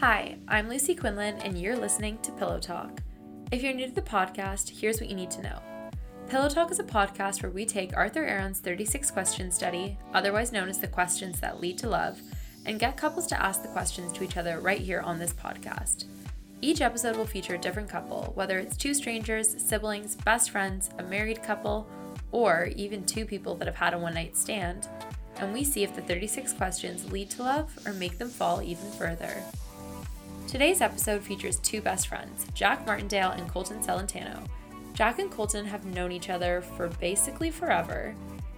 Hi, I'm Lucy Quinlan, and you're listening to Pillow Talk. If you're new to the podcast, here's what you need to know. Pillow Talk is a podcast where we take Arthur Aron's 36 question study, otherwise known as the questions that lead to love, and get couples to ask the questions to each other right here on this podcast. Each episode will feature a different couple, whether it's two strangers, siblings, best friends, a married couple, or even two people that have had a one night stand, and we see if the 36 questions lead to love or make them fall even further. Today's episode features two best friends, Jack Martindale and Colton Celentano. Jack and Colton have known each other for basically forever.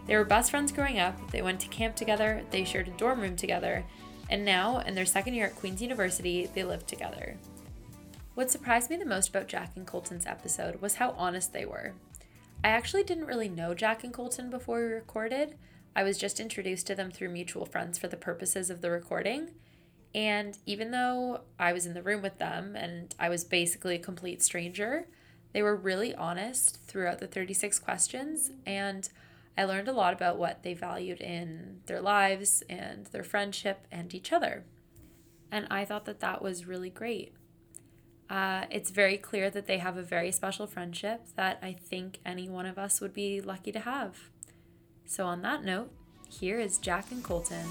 They were best friends growing up, they went to camp together, they shared a dorm room together, and now, in their second year at Queen's University, they live together. What surprised me the most about Jack and Colton's episode was how honest they were. I actually didn't really know Jack and Colton before we recorded. I was just introduced to them through mutual friends for the purposes of the recording. And even though I was in the room with them and I was basically a complete stranger, they were really honest throughout the 36 questions. And I learned a lot about what they valued in their lives and their friendship and each other. And I thought that that was really great. Uh, it's very clear that they have a very special friendship that I think any one of us would be lucky to have. So, on that note, here is Jack and Colton.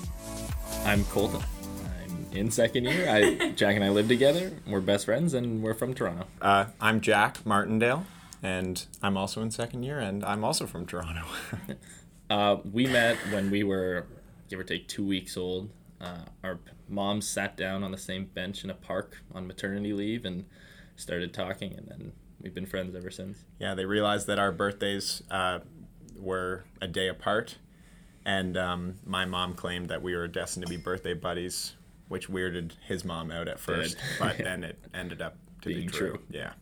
I'm Colton. I'm in second year. I, Jack and I live together. We're best friends, and we're from Toronto. Uh, I'm Jack Martindale, and I'm also in second year, and I'm also from Toronto. uh, we met when we were, give or take, two weeks old. Uh, our moms sat down on the same bench in a park on maternity leave and started talking, and then we've been friends ever since. Yeah, they realized that our birthdays uh, were a day apart, and um, my mom claimed that we were destined to be birthday buddies, which weirded his mom out at first, but then it ended up to Being be true. true. Yeah.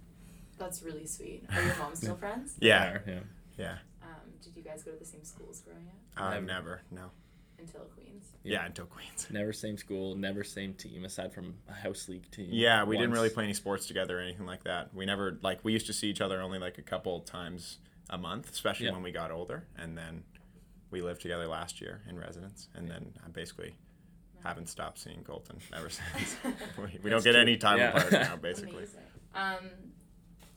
That's really sweet. Are your moms still friends? Yeah. Yeah. Yeah. Um, did you guys go to the same schools growing up? Uh, never. never. No. Until Queens. Yeah, yeah, until Queens. Never same school, never same team, aside from a house league team. Yeah, we once. didn't really play any sports together or anything like that. We never like we used to see each other only like a couple times a month, especially yeah. when we got older, and then we lived together last year in residence, and then I basically haven't stopped seeing Colton ever since. we, we don't get true. any time yeah. apart now, basically. Um,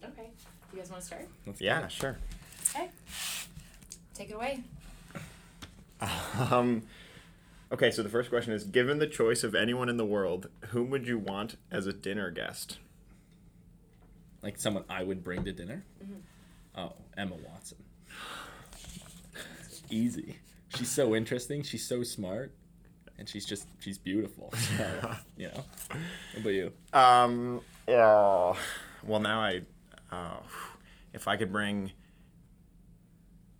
okay, you guys want to start? Let's yeah, sure. Okay, take it away. Um, okay, so the first question is: Given the choice of anyone in the world, whom would you want as a dinner guest? Like someone I would bring to dinner. Mm-hmm. Oh, Emma Watson. Easy. She's so interesting. She's so smart, and she's just she's beautiful. So, you know. What about you? Um. Yeah. Well, now I, uh, if I could bring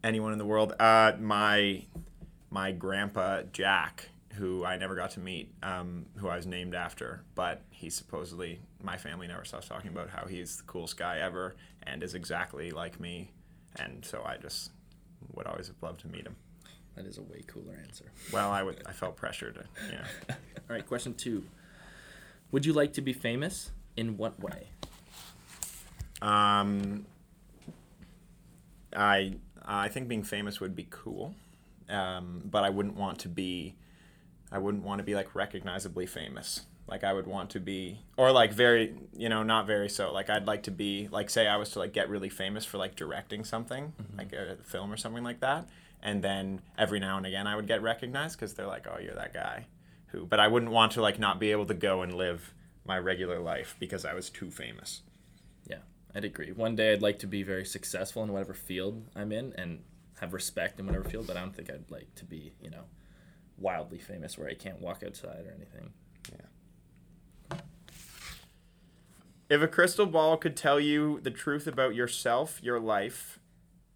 anyone in the world, uh, my my grandpa Jack, who I never got to meet, um, who I was named after, but he supposedly my family never stops talking about how he's the coolest guy ever and is exactly like me, and so I just would always have loved to meet him. That is a way cooler answer. Well, I would I felt pressured. yeah. All right, question two. Would you like to be famous? In what way? Um, I I think being famous would be cool um, but I wouldn't want to be, I wouldn't want to be like recognizably famous. Like I would want to be, or like very, you know, not very so. Like I'd like to be, like say I was to like get really famous for like directing something, mm-hmm. like a film or something like that, and then every now and again I would get recognized because they're like, oh, you're that guy, who. But I wouldn't want to like not be able to go and live my regular life because I was too famous. Yeah, I'd agree. One day I'd like to be very successful in whatever field I'm in, and have respect in whatever field, but I don't think I'd like to be, you know, wildly famous where I can't walk outside or anything. Yeah. If a crystal ball could tell you the truth about yourself, your life,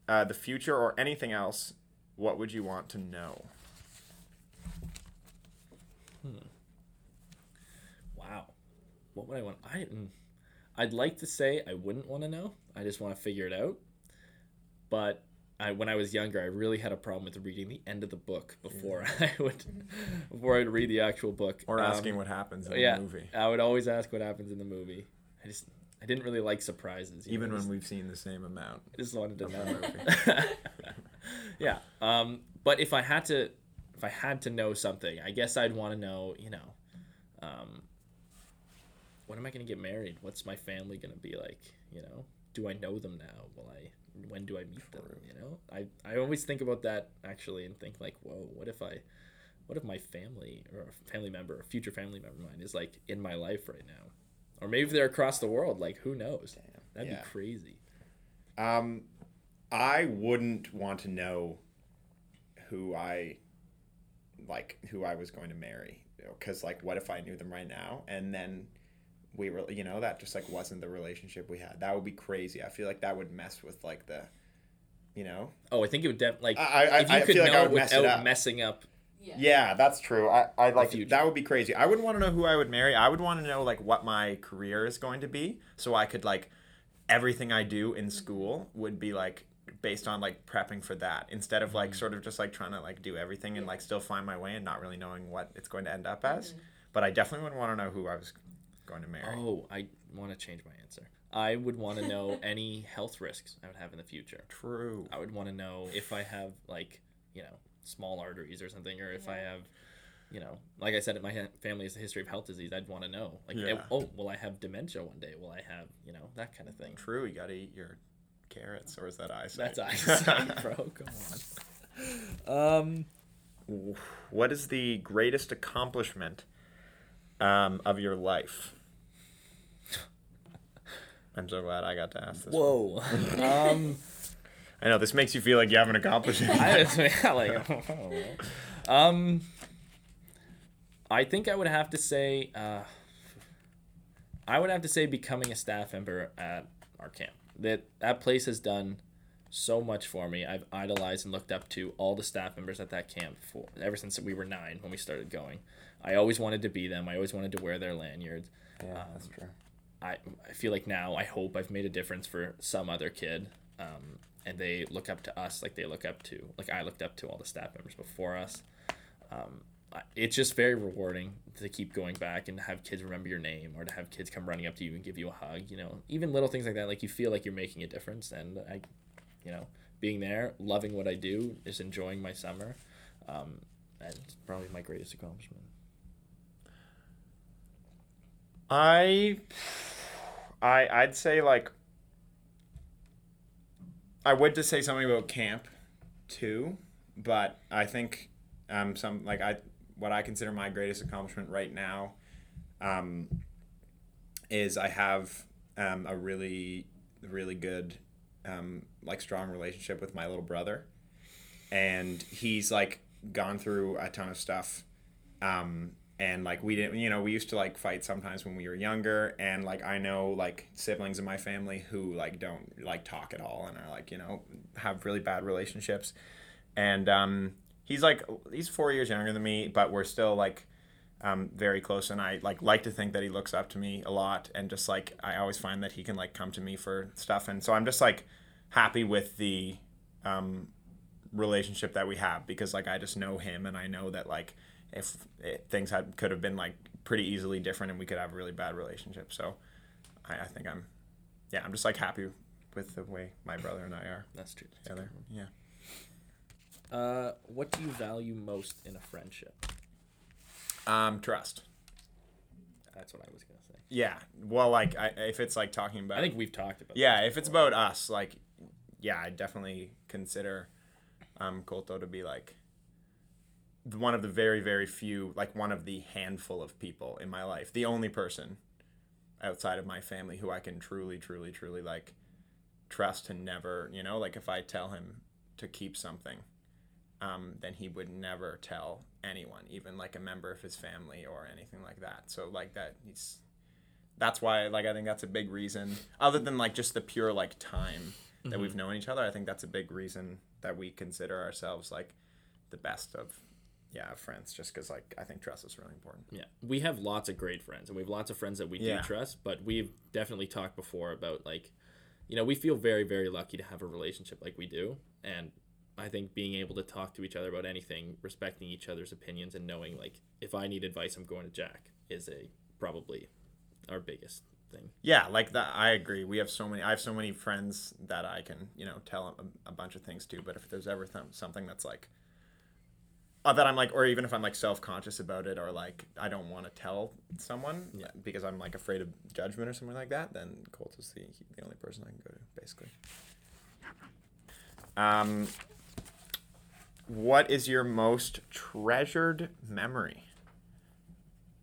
uh, the future, or anything else, what would you want to know? Hmm. Wow. What would I want? I, mm, I'd like to say I wouldn't want to know. I just want to figure it out. But I, when I was younger, I really had a problem with reading the end of the book before yeah. I would before I'd read the actual book or asking um, what happens in yeah, the movie. I would always ask what happens in the movie. I just I didn't really like surprises. Even know, when just, we've seen the same amount. I just wanted to know. yeah. Um, but if I had to if I had to know something, I guess I'd want to know, you know, um, when am I gonna get married? What's my family gonna be like? You know, do I know them now? Will I? When do I meet them? You know, I I always think about that actually and think like, whoa, what if I, what if my family or a family member, a future family member of mine is like in my life right now, or maybe they're across the world. Like, who knows? That'd Yeah. be crazy. Um, I wouldn't want to know who I like who I was going to marry because like what if I knew them right now? And then we were you know that just like wasn't the relationship we had. That would be crazy. I feel like that would mess with like the you know? Oh, I think it would def- like I- I- if you I could feel like I know would mess it without up. messing up. yeah. That's true. I, I like future. that would be crazy. I wouldn't want to know who I would marry. I would want to know like what my career is going to be so I could like everything I do in school would be like based on like prepping for that instead of like mm-hmm. sort of just like trying to like do everything and like still find my way and not really knowing what it's going to end up as. Mm-hmm. But I definitely would want to know who I was going to marry. Oh, I want to change my answer. I would want to know any health risks I would have in the future. True. I would want to know if I have like you know small arteries or something, or if I have, you know, like I said, my family has a history of health disease. I'd want to know like, Yeah. oh, will I have dementia one day? Will I have you know that kind of thing? True. You gotta eat your carrots, or is that eyesight? That's eyesight, bro. Come on. Um, what is the greatest accomplishment um, of your life? I'm so glad I got to ask this. whoa. um. I know this makes you feel like you haven't accomplished anything. I was yeah, like, um, I think I would have to say, uh, I would have to say becoming a staff member at our camp. That that place has done so much for me. I've idolized and looked up to all the staff members at that camp for ever since we were nine when we started going. I always wanted to be them. I always wanted to wear their lanyards. yeah, that's true. I, I feel like now I hope I've made a difference for some other kid. Um, and they look up to us like they look up to like I looked up to all the staff members before us. Um, it's just very rewarding to keep going back and have kids remember your name or to have kids come running up to you and give you a hug. You know, even little things like that, like you feel like you're making a difference. And I, you know, being there, loving what I do, is enjoying my summer, um, and probably my greatest accomplishment. I I I'd say like I would just say something about camp too, but I think um some like I what I consider my greatest accomplishment right now um is I have um a really really good um like strong relationship with my little brother. And he's like gone through a ton of stuff um and like we didn't you know we used to like fight sometimes when we were younger. And like i know like siblings in my family who like don't like talk at all and are like you know have really bad relationships. And um he's like he's four years younger than me but we're still like um, very close and i like like to think that he looks up to me a lot and just like i always find that he can like come to me for stuff and so i'm just like happy with the um, relationship that we have because like I just know him and I know that like if it, things had could have been like pretty easily different and we could have a really bad relationship. So I, I think I'm yeah I'm just like happy with the way my brother and I are That's true. That's together. Yeah. Uh, what do you value most in a friendship? Um, trust. That's what I was gonna say. Yeah. Well, like I, if it's like talking about I think we've talked about. yeah if it's about us like yeah i definitely consider um colto to be like one of the very very few like one of the handful of people in my life the only person outside of my family who i can truly truly truly like trust to never you know like if i tell him to keep something um, then he would never tell anyone even like a member of his family or anything like that so like that he's that's why like I think that's a big reason other than like just the pure like time that we've known each other I think that's a big reason that we consider ourselves like the best of yeah friends just because like I think trust is really important Yeah, we have lots of great friends, and we have lots of friends that we Yeah. do trust. But we've definitely talked before about like, you know, we feel very, very lucky to have a relationship like we do, and I think being able to talk to each other about anything, respecting each other's opinions, and knowing like if I need advice, I'm going to Jack is a probably our biggest thing. yeah like that I agree we have so many I have so many friends that I can you know tell a, a bunch of things to but if there's ever th- something that's like uh, that I'm like, or even if I'm like self conscious about it, or like I don't want to tell someone Yeah. because I'm like afraid of judgment or something like that, then Colt is the the only person I can go to, basically. Um, what is your most treasured memory?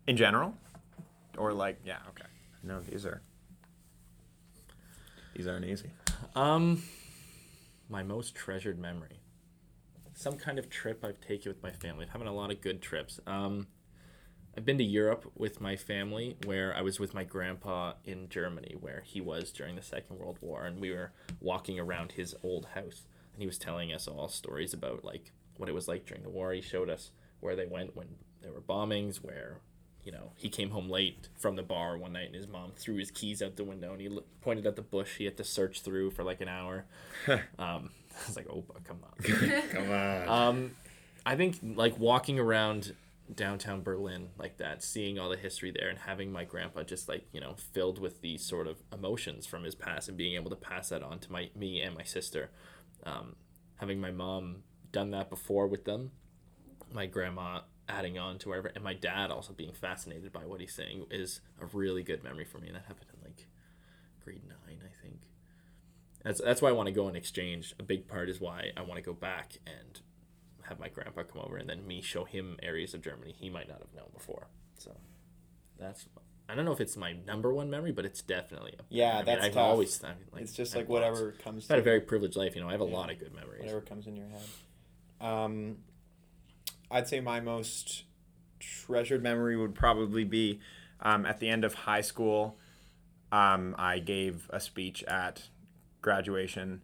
In general, or like, yeah, okay. No, these are these aren't easy. Um, my most treasured memory. Some kind of trip I've taken with my family. I'm having a lot of good trips. Um, I've been to Europe with my family, where I was with my grandpa in Germany, where he was during the Second World War, and we were walking around his old house, and he was telling us all stories about like what it was like during the war. He showed us where they went when there were bombings, where you know he came home late from the bar one night, and his mom threw his keys out the window, and he l- pointed at the bush he had to search through for like an hour. um, I was like, oh, come on. Come on. Um, I think like walking around downtown Berlin like that, seeing all the history there, and having my grandpa just like you know filled with these sort of emotions from his past, and being able to pass that on to my me and my sister. Um, having my mom done that before with them, my grandma adding on to wherever, and my dad also being fascinated by what he's saying is a really good memory for me. And that happened in like grade nine, I think. That's that's why I want to go and exchange. A big part is why I want to go back and have my grandpa come over and then me show him areas of Germany he might not have known before. So that's I don't know if it's my number one memory, but it's definitely a, Yeah, I mean, that's I've tough. always I mean, like, it's just like lots. whatever comes. I've had a very privileged life, you know. I have a Yeah. lot of good memories. whatever comes in your head. Um, I'd say my most treasured memory would probably be um, at the end of high school. Um, I gave a speech at graduation,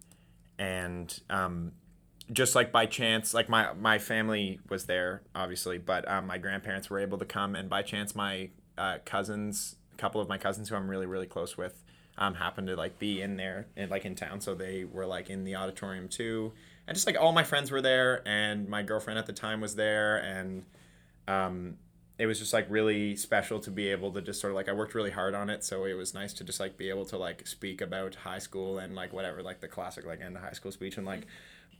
and um, just like by chance, like my my family was there, obviously, but um, my grandparents were able to come, and by chance, my uh, cousins, a couple of my cousins who I'm really really close with, um, happened to like be in there, and like in town, so they were like in the auditorium too, and just like all my friends were there, and my girlfriend at the time was there, and um, it was just like really special to be able to just sort of like I worked really hard on it, so it was nice to just like be able to like speak about high school and like whatever like the classic like end of high school speech. And like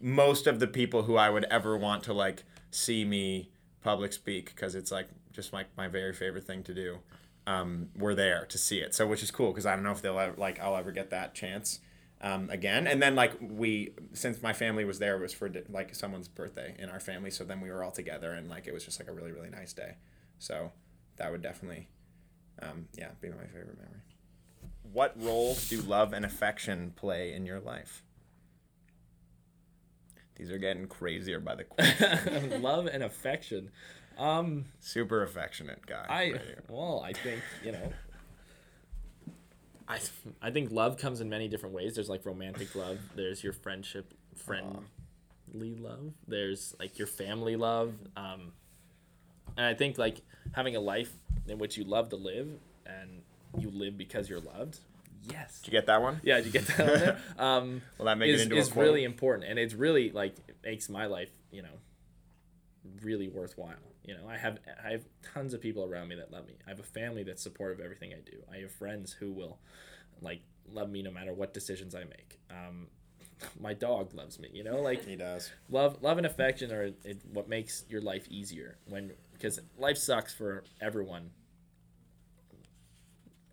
most of the people who I would ever want to like see me public speak because it's like just like my very favorite thing to do um, were there to see it. So which is cool because I don't know if they'll ever like I'll ever get that chance um, again. And then like we since my family was there it was for like someone's birthday in our family so then we were all together and like it was just like a really really nice day. So that would definitely um, yeah be my favorite memory. What role do love and affection play in your life these are getting crazier by the question. Love and affection. Um, Super affectionate guy. I right here. well, I think you know. I I think love comes in many different ways. There's like romantic love. There's your friendship, friendly love. There's like your family love. Um, and I think like having a life in which you love to live and you live because you're loved. Yes. Did you get that one? Yeah, did you get that on there? Um, Will that make is, it into is a quote? really important, and it's really like it makes my life, you know, really worthwhile. You know, I have I have tons of people around me that love me. I have a family that's supportive of everything I do. I have friends who will, like, love me no matter what decisions I make. Um, my dog loves me. You know, like He does. love love and affection are it, what makes your life easier when because life sucks for everyone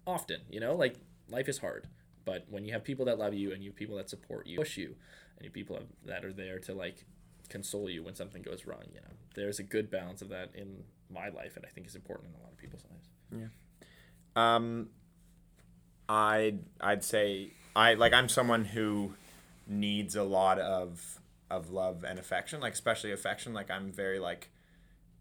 often you know like life is hard but when you have people that love you and you have people that support you push you and you have people that are there to like console you when something goes wrong you know there's a good balance of that in my life and i think is important in a lot of people's lives Yeah. Um, I'd I'd say I like I'm someone who needs a lot of of love and affection, like especially affection. Like I'm very like,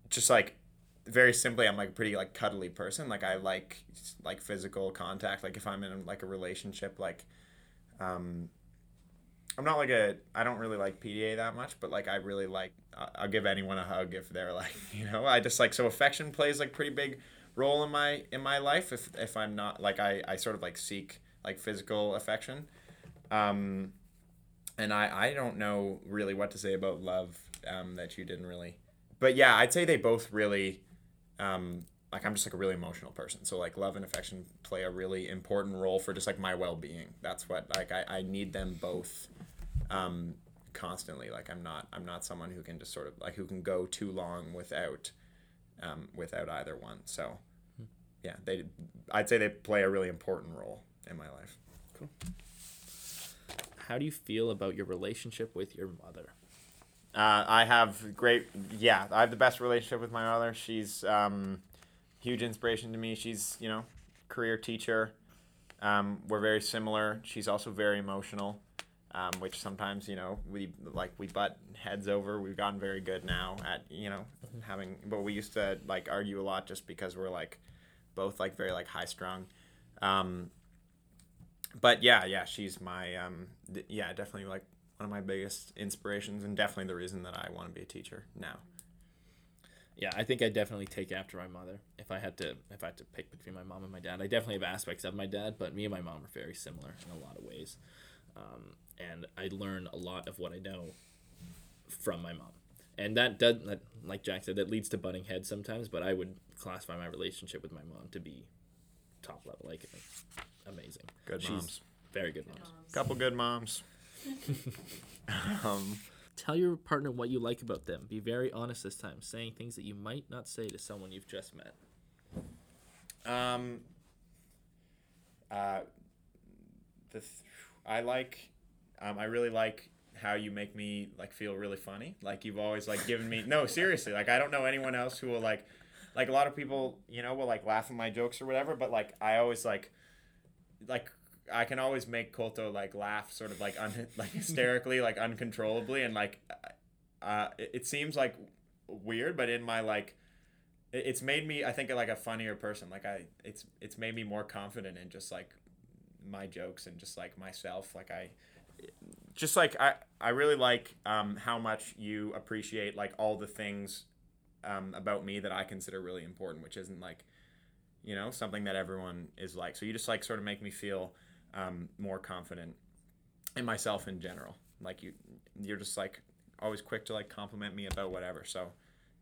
just like very simply, I'm like a pretty like cuddly person. Like I like like physical contact. Like if I'm in like a relationship, like, um, I'm not like a I don't really like PDA that much, but like I really like I'll give anyone a hug if they're like you know I just like so affection plays like pretty big role in my in my life if if I'm not like I I sort of like seek like physical affection, um, and I I don't know really what to say about love um that you didn't really, but yeah I'd say they both really um like I'm just like a really emotional person. So like love and affection play a really important role for just like my well being. That's what like I, I need them both um constantly. Like I'm not I'm not someone who can just sort of like who can go too long without um, without either one. So yeah, they I'd say they play a really important role in my life. Cool. How do you feel about your relationship with your mother? Uh, I have great, yeah, I have the best relationship with my mother. She's um, huge inspiration to me. She's, you know, career teacher. Um, we're very similar. She's also very emotional, um, which sometimes, you know, we like we butt heads over. We've gotten very good now at, you know, having, but we used to like argue a lot just because we're like both like very like high strung. Um, but yeah, yeah, she's my, um, d- yeah, definitely like one of my biggest inspirations and definitely the reason that I want to be a teacher now. Yeah, I think I definitely take after my mother. If I had to, if I had to pick between my mom and my dad, I definitely have aspects of my dad, but me and my mom are very similar in a lot of ways. Um, and I learn a lot of what I know from my mom, and that does, that, like Jack said, that leads to butting heads sometimes. But I would classify my relationship with my mom to be top level, like amazing. Good She's moms. very good moms. Couple good moms. um, Tell your partner what you like about them. Be very honest this time, saying things that you might not say to someone you've just met. um, uh, the th- I like, um, I really like how you make me like feel really funny. Like you've always like given me no seriously. Like I don't know anyone else who will like, like a lot of people you know will like laugh at my jokes or whatever. But like I always like, like I can always make Colto like laugh sort of like un- like hysterically like uncontrollably and like, uh, it, it seems like weird, but in my like it- it's made me i think like a funnier person. Like i it's it's made me more confident in just like my jokes and just like myself. Like i just like i i really like um how much you appreciate like all the things um about me that i consider really important which isn't like you know something that everyone is like. So you just like sort of make me feel um more confident in myself in general like you you're just like always quick to like compliment me about whatever so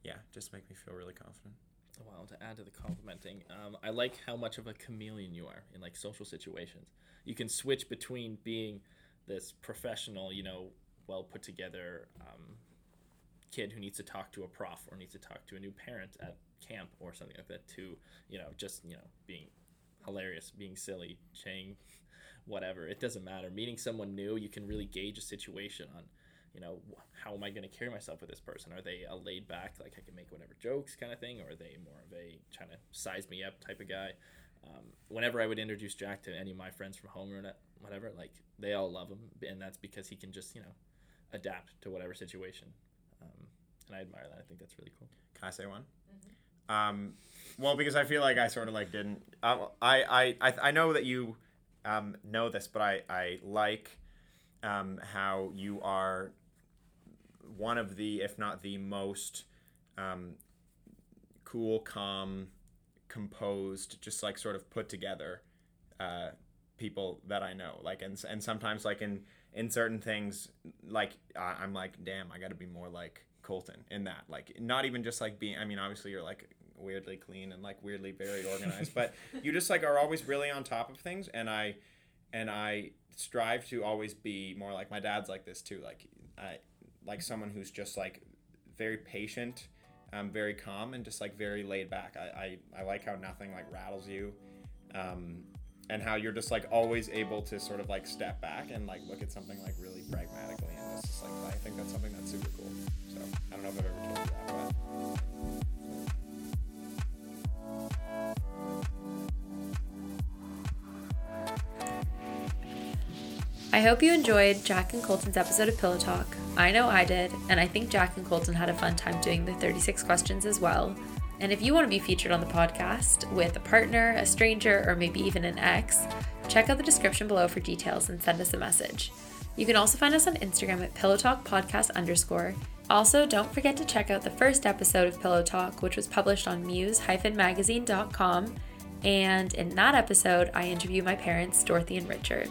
yeah, just make me feel really confident. Well, to add to the complimenting, um, I like how much of a chameleon you are in like social situations. You can switch between being this professional, you know, well put together um, kid who needs to talk to a prof or needs to talk to a new parent at camp or something like that, to you know just you know being hilarious, being silly, saying whatever. It doesn't matter. Meeting someone new, you can really gauge a situation on you know, how am I going to carry myself with this person? Are they a laid back, like I can make whatever jokes kind of thing, or are they more of a trying to size me up type of guy? Um, whenever I would introduce Jack to any of my friends from home or not- whatever, like they all love him, and that's because he can just you know adapt to whatever situation. Um, and I admire that. I think that's really cool. Can I say one? Um, well, because I feel like I sort of like didn't. Uh, I, I I I know that you um, know this, but I I like um, how you are one of the, if not the most um, cool, calm, composed, just like sort of put together uh, people that I know. Like, and and sometimes like in in certain things, like I I'm like, damn, I got to be more like Colton in that. Like, not even just like being. I mean, obviously you're like weirdly clean and like weirdly very organized, but you just like are always really on top of things. And I and I strive to always be more like my dad's like this too. Like I like someone who's just like very patient, um, very calm, and just like very laid back. I, I, I like how nothing like rattles you, um, and how you're just like always able to sort of like step back and like look at something like really pragmatically. And it's just like I think that's something that's super cool. So I don't know if I've ever told you that, but. I hope you enjoyed Jack and Colton's episode of Pillow Talk. I know I did, and I think Jack and Colton had a fun time doing the 36 questions as well. And if you want to be featured on the podcast with a partner, a stranger, or maybe even an ex, check out the description below for details and send us a message. You can also find us on Instagram at Pillow Talk Podcast underscore. Also, don't forget to check out the first episode of Pillow Talk, which was published on muse-magazine.com. And in that episode, I interview my parents, Dorothy and Richard.